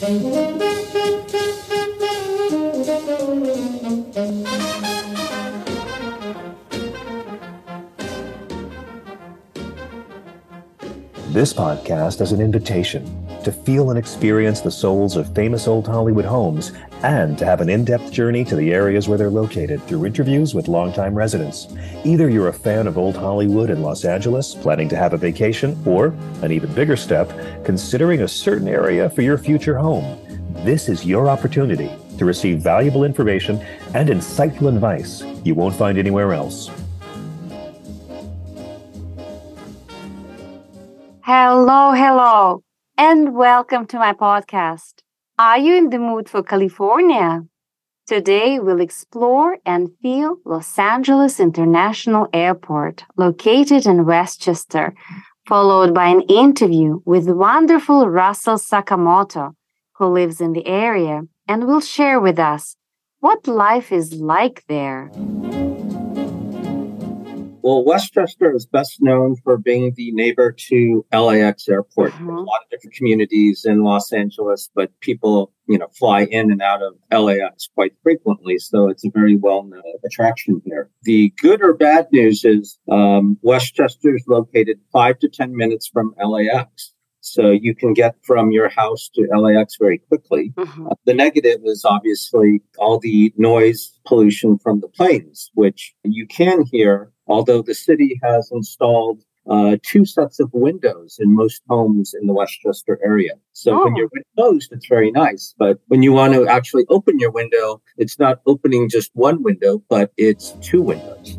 This podcast is an invitation to feel and experience the souls of famous old Hollywood homes and to have an in depth journey to the areas where they're located through interviews with longtime residents. Either you're a fan of old Hollywood in Los Angeles, planning to have a vacation, or, an even bigger step, considering a certain area for your future home. This is your opportunity to receive valuable information and insightful advice you won't find anywhere else. Hello, hello, and welcome to my podcast. Are you in the mood for California? Today, we'll explore and feel Los Angeles International Airport, located in Westchester, followed by an interview with wonderful Russell Sakamoto, who lives in the area and will share with us what life is like there. Well, Westchester is best known for being the neighbor to LAX airport. Mhm. A lot of different communities in Los Angeles, but people, you know, fly in and out of LAX quite frequently. So it's a very well-known attraction here. The good or bad news is um, Westchester is located five to 10 minutes from LAX. So you can get from your house to LAX very quickly. Mhm. Uh, The negative is obviously all the noise pollution from the planes, which you can hear, although the city has installed uh, two sets of windows in most homes in the Westchester area. So when Oh. you're closed, it's very nice. But when you want to actually open your window, it's not opening just one window, but it's two windows.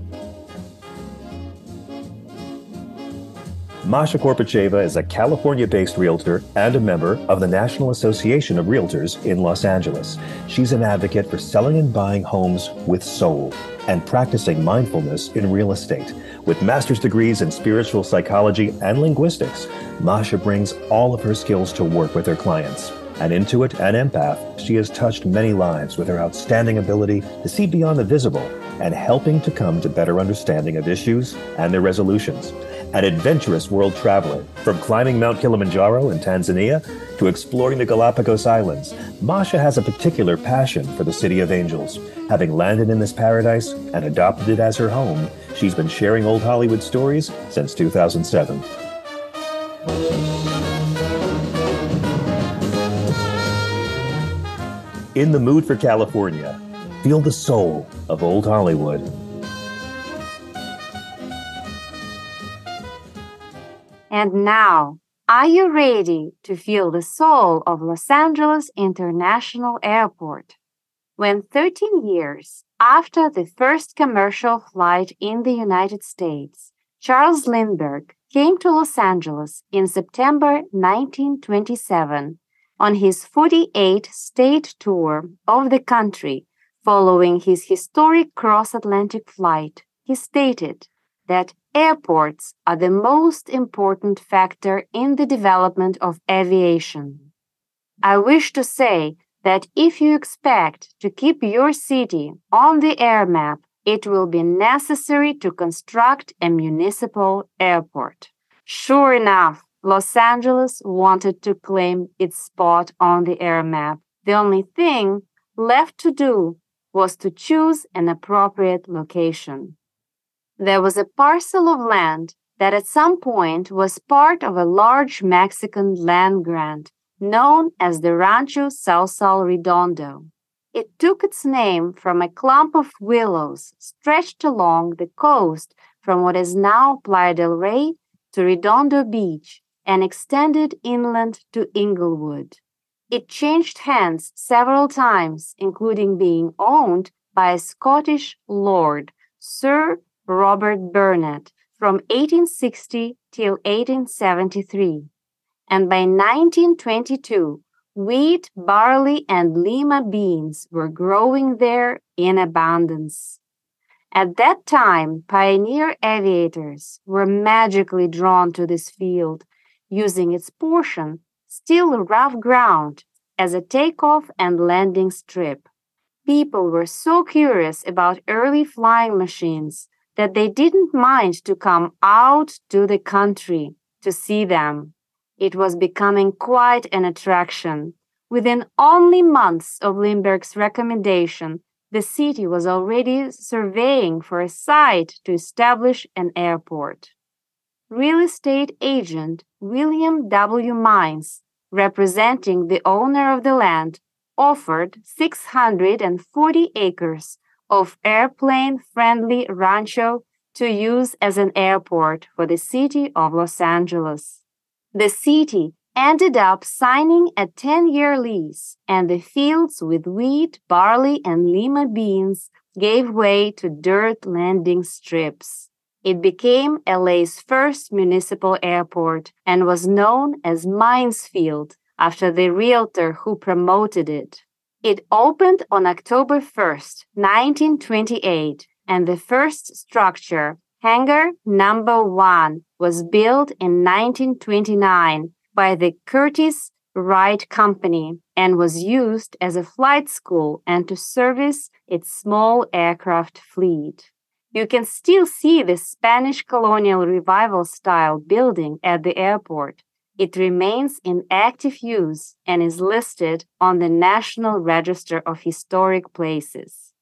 Masha Korpacheva is a California based realtor and a member of the National Association of Realtors in Los Angeles. She's an advocate for selling and buying homes with soul and practicing mindfulness in real estate. With master's degrees in spiritual psychology and linguistics, Masha brings all of her skills to work with her clients. An intuit and empath, she has touched many lives with her outstanding ability to see beyond the visible and helping to come to better understanding of issues and their resolutions an adventurous world traveler. From climbing Mount Kilimanjaro in Tanzania to exploring the Galapagos Islands, Masha has a particular passion for the City of Angels. Having landed in this paradise and adopted it as her home, she's been sharing old Hollywood stories since 2007. In the mood for California, feel the soul of old Hollywood. And now, are you ready to feel the soul of Los Angeles International Airport? When 13 years after the first commercial flight in the United States, Charles Lindbergh came to Los Angeles in September 1927 on his 48 state tour of the country following his historic cross Atlantic flight, he stated that airports are the most important factor in the development of aviation. I wish to say that if you expect to keep your city on the air map, it will be necessary to construct a municipal airport. Sure enough, Los Angeles wanted to claim its spot on the air map. The only thing left to do was to choose an appropriate location. There was a parcel of land that at some point was part of a large Mexican land grant known as the Rancho Sausal Redondo. It took its name from a clump of willows stretched along the coast from what is now Playa del Rey to Redondo Beach and extended inland to Inglewood. It changed hands several times, including being owned by a Scottish lord, Sir Robert Burnett, from 1860 till 1873. And by 1922, wheat, barley, and lima beans were growing there in abundance. At that time, pioneer aviators were magically drawn to this field, using its portion, still rough ground, as a takeoff and landing strip. People were so curious about early flying machines that they didn't mind to come out to the country to see them. It was becoming quite an attraction, Within only months of Lindbergh's recommendation, the city was already surveying for a site to establish an airport. Real estate agent William W. Mines, representing the owner of the land, offered 640 acres of airplane friendly rancho to use as an airport for the city of Los Angeles. The city ended up signing a 10 year lease, and the fields with wheat, barley, and lima beans gave way to dirt landing strips. It became LA's first municipal airport and was known as Mines Field after the realtor who promoted it. It opened on October 1st, 1928, and the first structure, hangar number 1, was built in 1929 by the Curtis Wright Company and was used as a flight school and to service its small aircraft fleet. You can still see the Spanish colonial revival style building at the airport. It remains in active use and is listed on the National Register of Historic Places.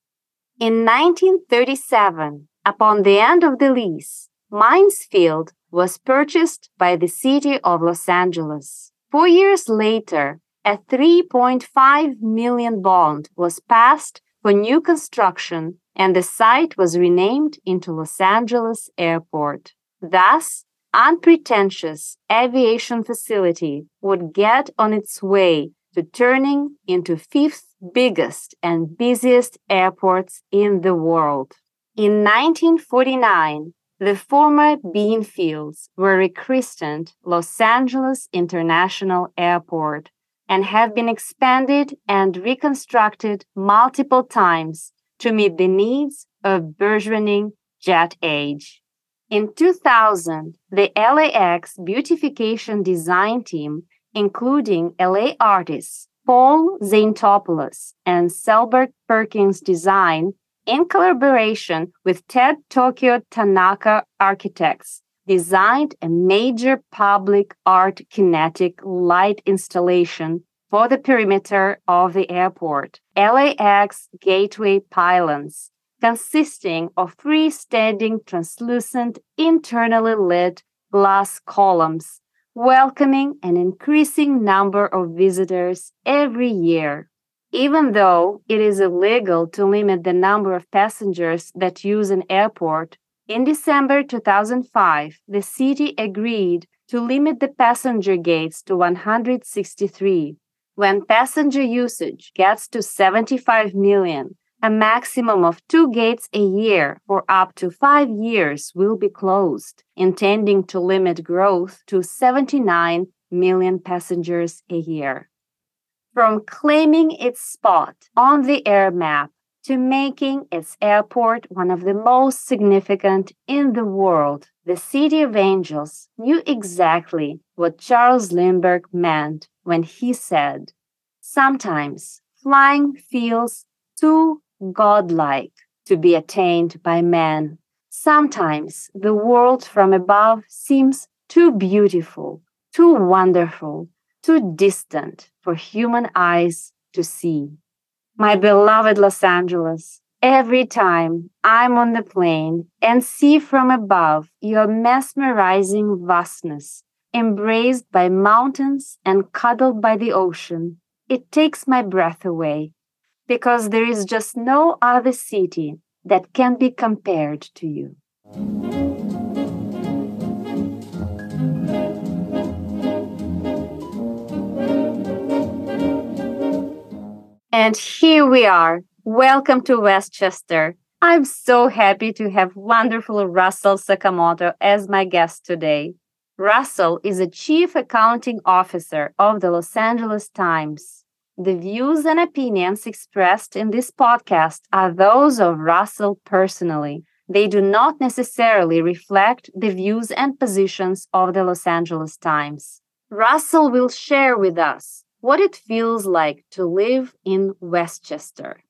In 1937, upon the end of the lease, Mines Field was purchased by the city of Los Angeles. Four years later, a 3.5 million bond was passed for new construction and the site was renamed into Los Angeles Airport. Thus, unpretentious aviation facility would get on its way to turning into fifth biggest and busiest airports in the world. In 1949, the former bean fields were rechristened Los Angeles International Airport and have been expanded and reconstructed multiple times to meet the needs of burgeoning jet age. In 2000, the LAX beautification design team, including LA artists Paul Tzanetopoulos and Selbert Perkins Design, in collaboration with TED Tokio Tanaka Architects, designed a major public art kinetic light installation for the perimeter of the airport, LAX gateway pylons, consisting of three freestanding translucent internally lit glass columns, welcoming an increasing number of visitors every year. Even though it is illegal to limit the number of passengers that use an airport, in December 2005, the city agreed to limit the passenger gates to 163. When passenger usage gets to 75 million, a maximum of two gates a year for up to five years will be closed, intending to limit growth to 79 million passengers a year. From claiming its spot on the air map to making its airport one of the most significant in the world, the City of Angels knew exactly what Charles Lindbergh meant when he said, Sometimes flying feels too godlike to be attained by man. Sometimes the world from above seems too beautiful, too wonderful, too distant for human eyes to see. My beloved Los Angeles, every time I'm on the plane and see from above your mesmerizing vastness, embraced by mountains and cuddled by the ocean, it takes my breath away because there is just no other city that can be compared to you. And here we are. Welcome to Westchester. I'm so happy to have wonderful Russell Sakamoto as my guest today. Russell is a chief accounting officer of the Los Angeles Times. The views and opinions expressed in this podcast are those of Russell personally. They do not necessarily reflect the views and positions of the Los Angeles Times. Russell will share with us what it feels like to live in Westchester.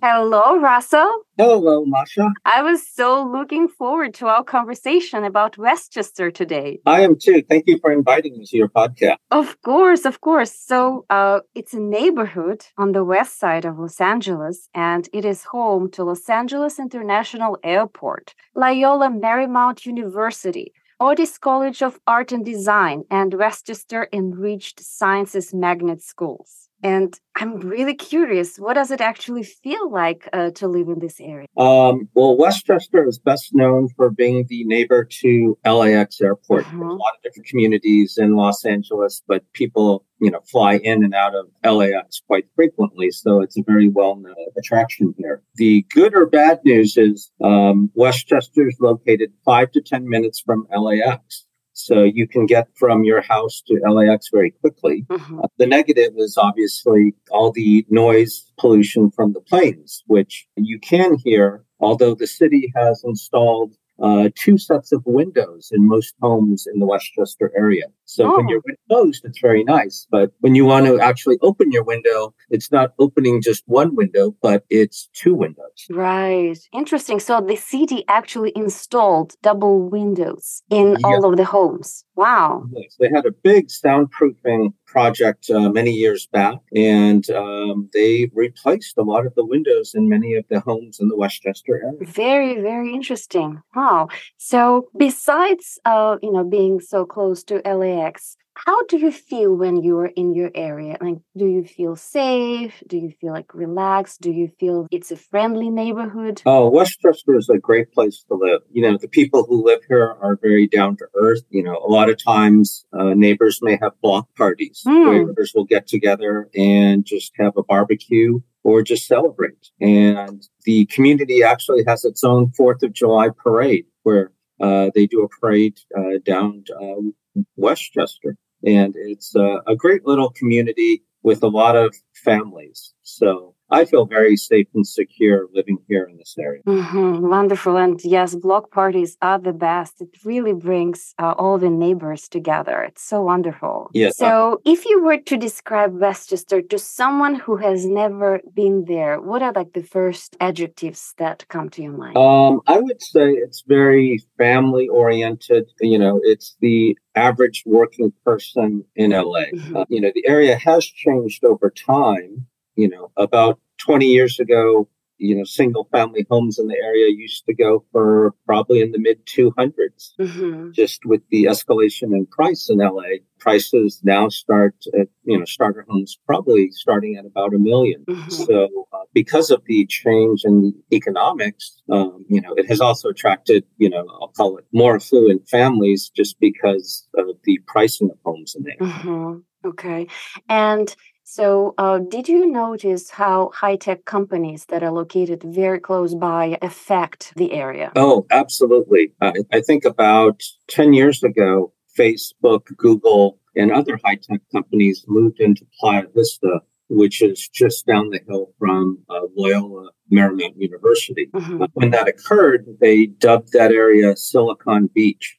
Hello, Russell. Hello, Masha. I was so looking forward to our conversation about Westchester today. I am too. Thank you for inviting me to your podcast. Of course, of course. So, uh, it's a neighborhood on the west side of Los Angeles, and it is home to Los Angeles International Airport, Loyola Marymount University, Otis College of Art and Design, and Westchester Enriched Sciences Magnet Schools. And I'm really curious, what does it actually feel like uh, to live in this area? Um, well, Westchester is best known for being the neighbor to LAX Airport. There's a lot of different communities in Los Angeles, but people, you know, fly in and out of LAX quite frequently. So it's a very well-known attraction here. The good or bad news is um, Westchester is located five to 10 minutes from LAX. So you can get from your house to LAX very quickly. Mhm. Uh, The negative is obviously all the noise pollution from the planes, which you can hear, although the city has installed uh, two sets of windows in most homes in the Westchester area. So when Oh. you're closed, it's very nice. But when you want to actually open your window, it's not opening just one window, but it's two windows. Right. Interesting. So the city actually installed double windows in Yeah. all of the homes. Wow. Yes, they had a big soundproofing project uh, many years back, and um, they replaced a lot of the windows in many of the homes in the Westchester area. Very, very interesting. Wow. So besides uh, you know, being so close to LAX, how do you feel when you are in your area? Like, do you feel safe? Do you feel like relaxed? Do you feel it's a friendly neighborhood? Oh, Westchester is a great place to live. You know, the people who live here are very down to earth. You know, a lot of times uh, neighbors may have block parties Hmm. where neighbors will get together and just have a barbecue or just celebrate. And the community actually has its own Fourth of July parade where uh, they do a parade uh, down um, Westchester. And it's uh, a great little community with a lot of families. So I feel very safe and secure living here in this area. hmm Wonderful. And yes, block parties are the best. It really brings uh, all the neighbors together. It's so wonderful. Yes. So, if you were to describe Westchester to someone who has never been there, what are like the first adjectives that come to your mind? Um, I would say it's very family oriented. You know, it's the average working person in LA. Mhm. Uh, you know, the area has changed over time. You know, about 20 years ago, you know, single family homes in the area used to go for probably in the mid 200s. Mhm. Just with the escalation in price in LA, prices now start at, you know, starter homes probably starting at about a million. Mhm. So, uh, because of the change in the economics, um, you know, it has also attracted, you know, I'll call it more affluent families just because of the pricing of homes in there. Mhm. Okay. And so, uh, did you notice how high tech companies that are located very close by affect the area? Oh, absolutely. I I think about 10 years ago, Facebook, Google, and other high tech companies moved into Playa Vista, which is just down the hill from uh, Loyola Marymount University. Mhm. Uh, when that occurred, they dubbed that area Silicon Beach.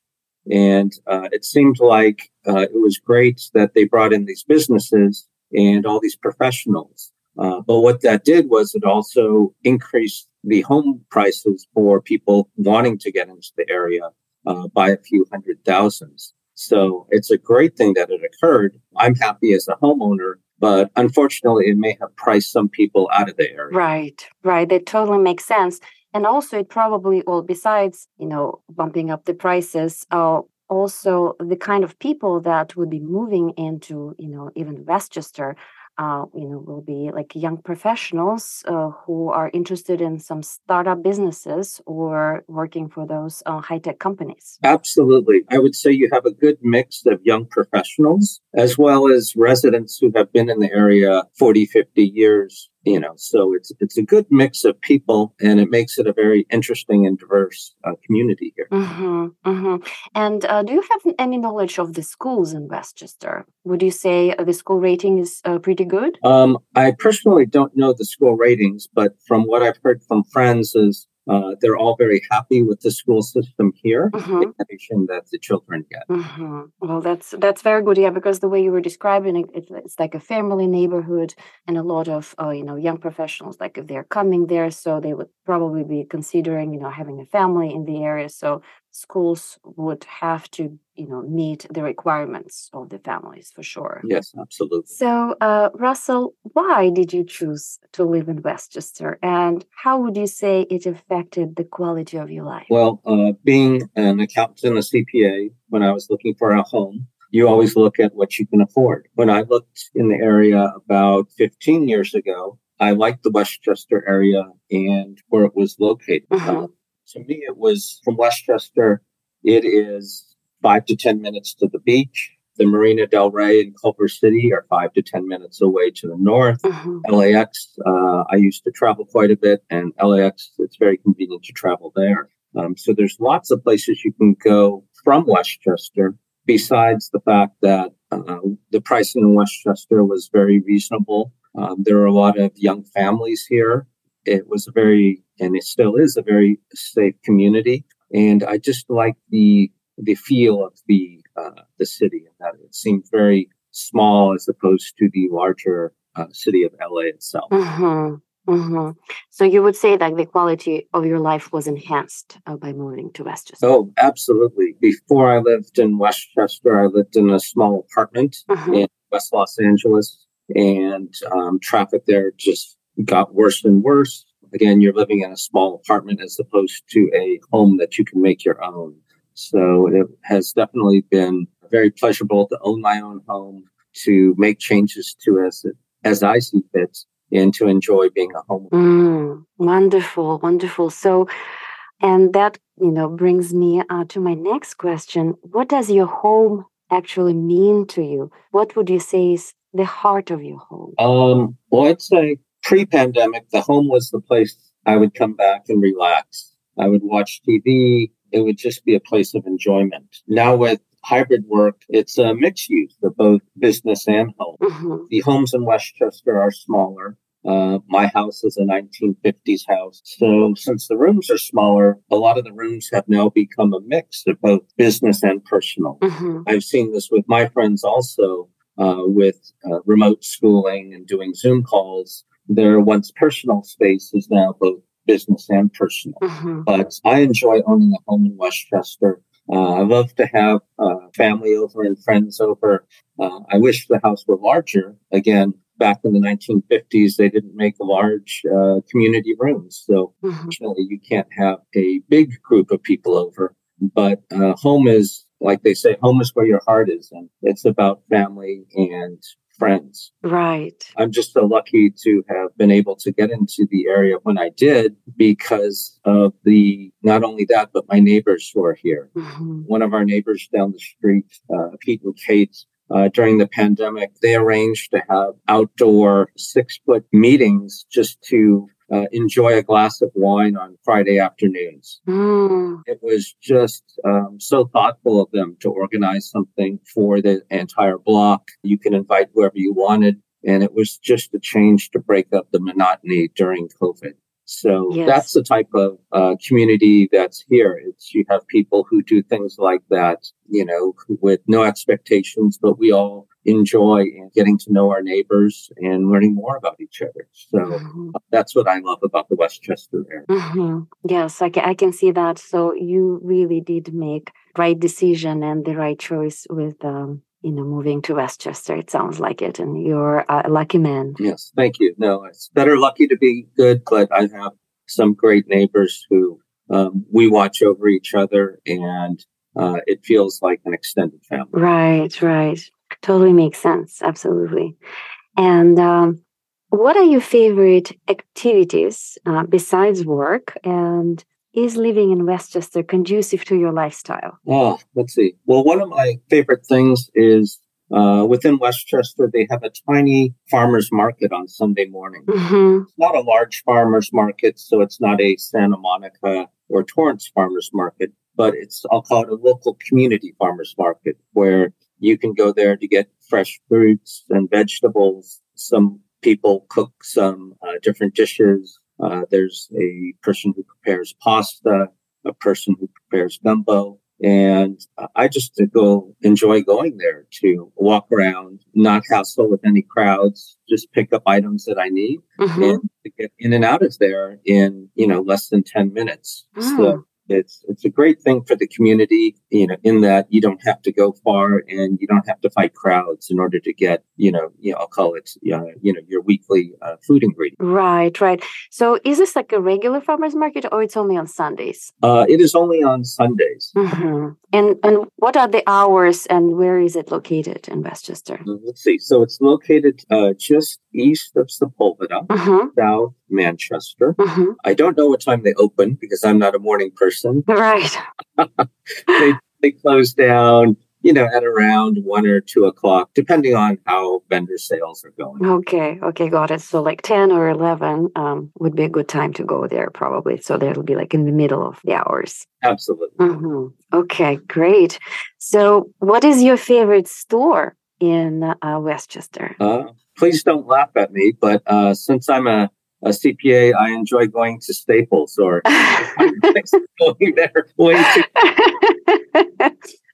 And uh, it seemed like uh, it was great that they brought in these businesses and all these professionals. Uh, but what that did was it also increased the home prices for people wanting to get into the area uh, by a few hundred thousands. So it's a great thing that it occurred. I'm happy as a homeowner, but unfortunately, it may have priced some people out of the area. Right, right. That totally makes sense. And also, it probably, well, besides, you know, bumping up the prices, uh, also the kind of people that would be moving into, you know, even Westchester, uh, you know, will be like young professionals uh, who are interested in some startup businesses or working for those uh, high tech companies. Absolutely. I would say you have a good mix of young professionals as well as residents who have been in the area 40, 50 years, you know, so it's it's a good mix of people and it makes it a very interesting and diverse uh, community here. hmm hmm And uh, do you have any knowledge of the schools in Westchester? Would you say uh, the school rating is uh, pretty good? Um, I personally don't know the school ratings, but from what I've heard from friends is uh, they're all very happy with the school system here, mm-hmm. the education that the children get. Mm-hmm. Well, that's that's very good, yeah, because the way you were describing it, it's, it's like a family neighborhood, and a lot of uh, you know young professionals, like if they're coming there, so they would probably be considering you know having a family in the area. So schools would have to you know meet the requirements of the families for sure. Yes absolutely. So uh, russell why did you choose to live in westchester and how would you say it affected the quality of your life? Well uh, being an accountant and a cpa when i was looking for a home you always look at what you can afford. When i looked in the area about 15 years ago I liked the Westchester area and where it was located. Uh-huh to me, it was from Westchester. It is five to 10 minutes to the beach. The Marina Del Rey and Culver City are five to 10 minutes away to the north. Mm-hmm. LAX, uh, I used to travel quite a bit, and LAX, it's very convenient to travel there. Um, so there's lots of places you can go from Westchester, besides the fact that uh, the pricing in Westchester was very reasonable. Um, there are a lot of young families here it was a very, and it still is a very safe community. And I just like the the feel of the uh, the city, and that it seemed very small as opposed to the larger uh, city of LA itself. Mm-hmm. Mm-hmm. So you would say that the quality of your life was enhanced uh, by moving to Westchester? Oh, absolutely. Before I lived in Westchester, I lived in a small apartment mm-hmm. in West Los Angeles, and um, traffic there just got worse and worse. Again, you're living in a small apartment as opposed to a home that you can make your own. So it has definitely been very pleasurable to own my own home, to make changes to as as I see fit, and to enjoy being a home. Mm, wonderful, wonderful. So, and that you know brings me uh, to my next question: What does your home actually mean to you? What would you say is the heart of your home? Um, well, I'd say pre pandemic, the home was the place I would come back and relax. I would watch TV. It would just be a place of enjoyment. Now with hybrid work, it's a mixed use of both business and home. Mm-hmm. The homes in Westchester are smaller. Uh, my house is a 1950s house. So since the rooms are smaller, a lot of the rooms have now become a mix of both business and personal. Mm-hmm. I've seen this with my friends also uh, with uh, remote schooling and doing Zoom calls their once personal space is now both business and personal. Mm-hmm. But I enjoy owning a home in Westchester. Uh, I love to have uh, family over and friends over. Uh, I wish the house were larger. Again, back in the 1950s, they didn't make large uh, community rooms. So, mm-hmm. you can't have a big group of people over. But uh, home is, like they say, home is where your heart is. And it's about family and friends. Right. I'm just so lucky to have been able to get into the area when I did because of the, not only that, but my neighbors who are here. Mm-hmm. One of our neighbors down the street, uh, Pete and Kate, uh, during the pandemic, they arranged to have outdoor six foot meetings just to uh, enjoy a glass of wine on Friday afternoons. Mm. It was just um, so thoughtful of them to organize something for the entire block. You can invite whoever you wanted. And it was just a change to break up the monotony during COVID. So yes. that's the type of uh, community that's here. It's you have people who do things like that, you know, with no expectations, but we all enjoy getting to know our neighbors and learning more about each other. So mm-hmm. that's what I love about the Westchester area. Mm-hmm. Yes, I can, I can see that. So you really did make right decision and the right choice with um, you know moving to Westchester. It sounds like it, and you're a lucky man. Yes, thank you. No, it's better lucky to be good, but I have some great neighbors who um, we watch over each other and. Uh, it feels like an extended family. Right, right. Totally makes sense. Absolutely. And um, what are your favorite activities uh, besides work? And is living in Westchester conducive to your lifestyle? Oh, let's see. Well, one of my favorite things is uh, within Westchester, they have a tiny farmers market on Sunday morning. Mm-hmm. It's not a large farmers market, so it's not a Santa Monica or Torrance farmers market, but it's, I'll call it a local community farmers market where you can go there to get fresh fruits and vegetables. Some people cook some uh, different dishes. Uh, there's a person who prepares pasta, a person who prepares gumbo, and I just go enjoy going there to walk around, not hassle with any crowds, just pick up items that I need mm-hmm. and to get in and out of there in, you know, less than 10 minutes. Mm. So it's it's a great thing for the community, you know, in that you don't have to go far and you don't have to fight crowds in order to get, you know, you know, I'll call it, uh, you know, your weekly uh, food ingredient. Right, right. So is this like a regular farmers market, or it's only on Sundays? Uh, it is only on Sundays. Mm-hmm. And and what are the hours and where is it located in Westchester? Uh, let's see. So it's located uh, just east of Sepulveda, mm-hmm. south Manchester. Mm-hmm. I don't know what time they open because I'm not a morning person. Right. they, they close down, you know, at around one or two o'clock, depending on how vendor sales are going. Okay. Okay. Got it. So like 10 or 11 um, would be a good time to go there, probably. So that'll be like in the middle of the hours. Absolutely. Mm-hmm. Okay. Great. So, what is your favorite store in uh, Westchester? Uh, please don't laugh at me, but uh, since I'm a a CPA, I enjoy going to Staples or going there way too.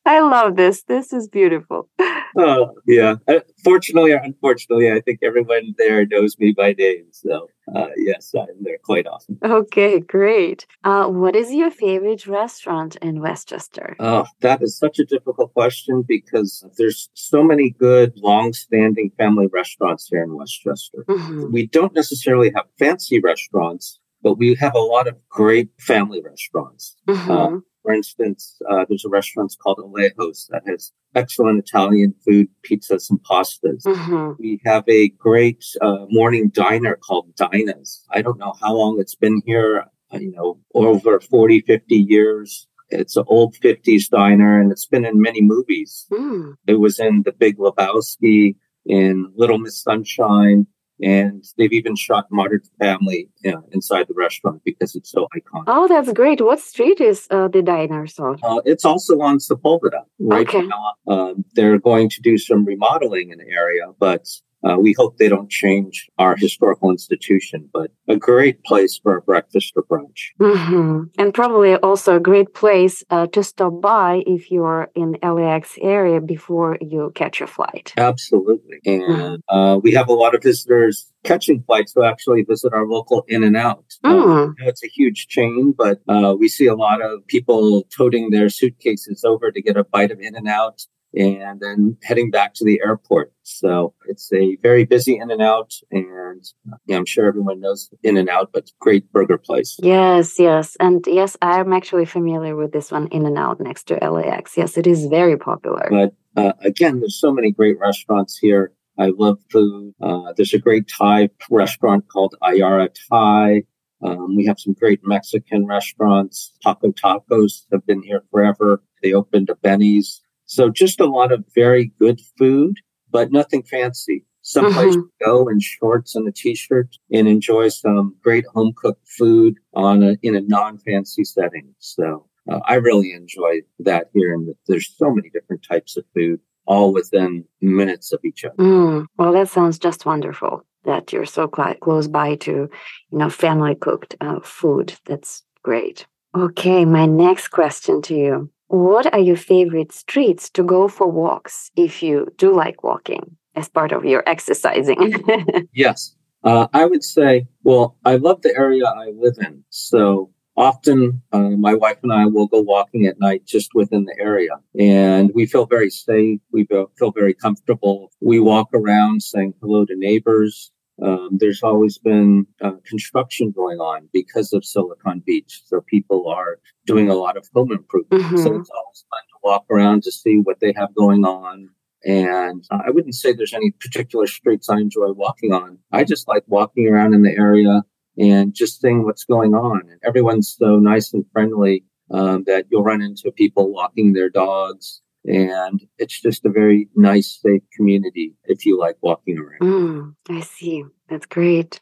I love this. This is beautiful. Oh, yeah. Uh, fortunately or unfortunately, I think everyone there knows me by name. So, uh, yes, I'm there quite often. Okay, great. Uh, what is your favorite restaurant in Westchester? Oh, that is such a difficult question because there's so many good, long-standing family restaurants here in Westchester. Mm-hmm. We don't necessarily have fancy restaurants, but we have a lot of great family restaurants. Mm-hmm. Uh, for instance, uh, there's a restaurant called Alejos that has excellent Italian food, pizzas, and pastas. Mm-hmm. We have a great uh, morning diner called Dinah's. I don't know how long it's been here, uh, you know, over 40, 50 years. It's an old 50s diner and it's been in many movies. Mm. It was in The Big Lebowski, in Little Miss Sunshine, and they've even shot Modern Family inside the restaurant because it's so iconic. Oh, that's great. What street is uh, the diner on? Uh, it's also on Sepulveda. Right okay. now, um, they're going to do some remodeling in the area, but uh, we hope they don't change our historical institution, but a great place for a breakfast or brunch. Mm-hmm. And probably also a great place uh, to stop by if you're in LAX area before you catch your flight. Absolutely. And mm-hmm. uh, we have a lot of visitors catching flights who actually visit our local In and Out. Mm. it's a huge chain, but uh, we see a lot of people toting their suitcases over to get a bite of In and Out and then heading back to the airport. So it's a very busy in and out, and yeah, I'm sure everyone knows in and out, but great burger place. Yes, yes, and yes, I'm actually familiar with this one, In and Out next to LAX. Yes, it is very popular. But uh, again, there's so many great restaurants here. I love food. Uh, there's a great Thai restaurant called Ayara Thai. Um, we have some great Mexican restaurants. Taco Tacos have been here forever. They opened a Benny's so just a lot of very good food, but nothing fancy. Someplace mm-hmm. to go in shorts and a t-shirt and enjoy some great home cooked food on a, in a non-fancy setting. So uh, I really enjoy that here. And there's so many different types of food, all within minutes of each other. Mm, well, that sounds just wonderful that you're so cl- close by to, you know, family cooked uh, food. That's great. Okay, my next question to you. What are your favorite streets to go for walks if you do like walking as part of your exercising? yes. Uh, I would say, well, I love the area I live in. So often uh, my wife and I will go walking at night just within the area. And we feel very safe. We feel very comfortable. We walk around saying hello to neighbors. Um, there's always been uh, construction going on because of Silicon Beach. So people are doing a lot of home improvement. Mm-hmm. So it's always fun to walk around to see what they have going on. And I wouldn't say there's any particular streets I enjoy walking on. I just like walking around in the area and just seeing what's going on. And everyone's so nice and friendly um, that you'll run into people walking their dogs and it's just a very nice, safe community if you like walking around. Mm, I see. That's great.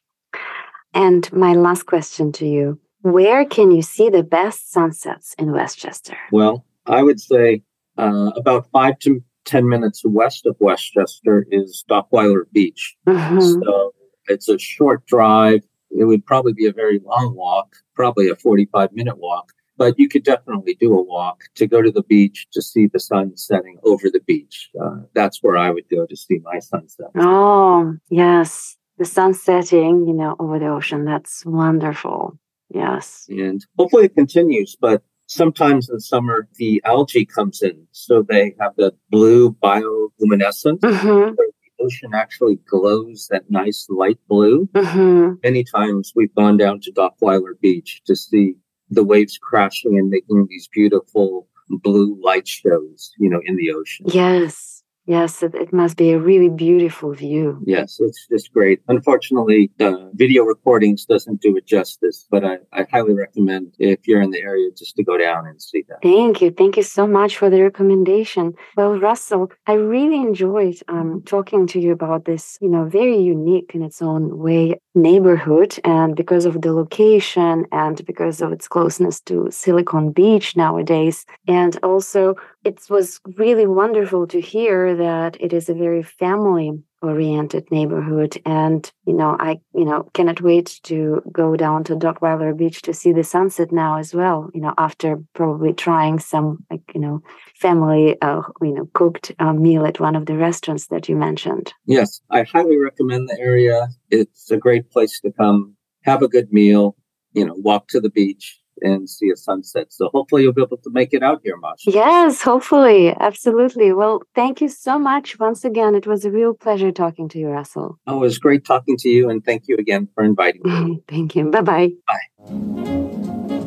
And my last question to you Where can you see the best sunsets in Westchester? Well, I would say uh, about five to 10 minutes west of Westchester is Dockweiler Beach. Mm-hmm. So it's a short drive it would probably be a very long walk, probably a 45 minute walk, but you could definitely do a walk to go to the beach to see the sun setting over the beach. Uh, that's where I would go to see my sunset. Oh, yes. The sun setting, you know, over the ocean. That's wonderful. Yes. And hopefully it continues, but sometimes in summer the algae comes in. So they have the blue bioluminescence. Mm-hmm. The ocean actually glows that nice light blue. Mm-hmm. Many times we've gone down to Dockweiler Beach to see the waves crashing and making these beautiful blue light shows, you know, in the ocean. Yes. Yes, it, it, must be a really beautiful view. Yes, it's just great. Unfortunately, the video recordings doesn't do it justice, but I, I highly recommend if you're in the area just to go down and see that. Thank you. Thank you so much for the recommendation. Well, Russell, I really enjoyed um, talking to you about this, you know, very unique in its own way neighborhood. And because of the location and because of its closeness to Silicon Beach nowadays, and also it was really wonderful to hear that it is a very family oriented neighborhood. And you know i you know cannot wait to go down to dockweiler beach to see the sunset now as well you know after probably trying some like you know family uh, you know cooked uh, meal at one of the restaurants that you mentioned. Yes i highly recommend the area. It's a great place to come have a good meal you know walk to the beach and see a sunset. So hopefully you'll be able to make it out here, Masha. Yes, hopefully. Absolutely. Well, thank you so much once again. It was a real pleasure talking to you, Russell. Oh, it was great talking to you. And thank you again for inviting me. thank you. Bye-bye. Bye.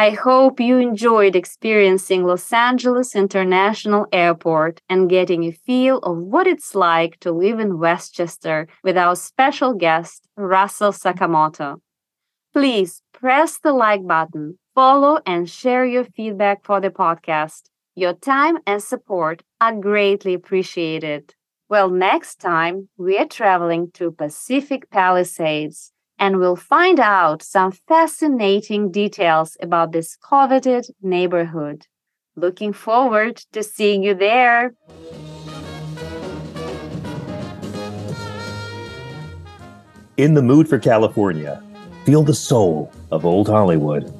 I hope you enjoyed experiencing Los Angeles International Airport and getting a feel of what it's like to live in Westchester with our special guest, Russell Sakamoto. Please press the like button, follow, and share your feedback for the podcast. Your time and support are greatly appreciated. Well, next time we're traveling to Pacific Palisades and we'll find out some fascinating details about this coveted neighborhood. Looking forward to seeing you there. In the mood for California, feel the soul of Old Hollywood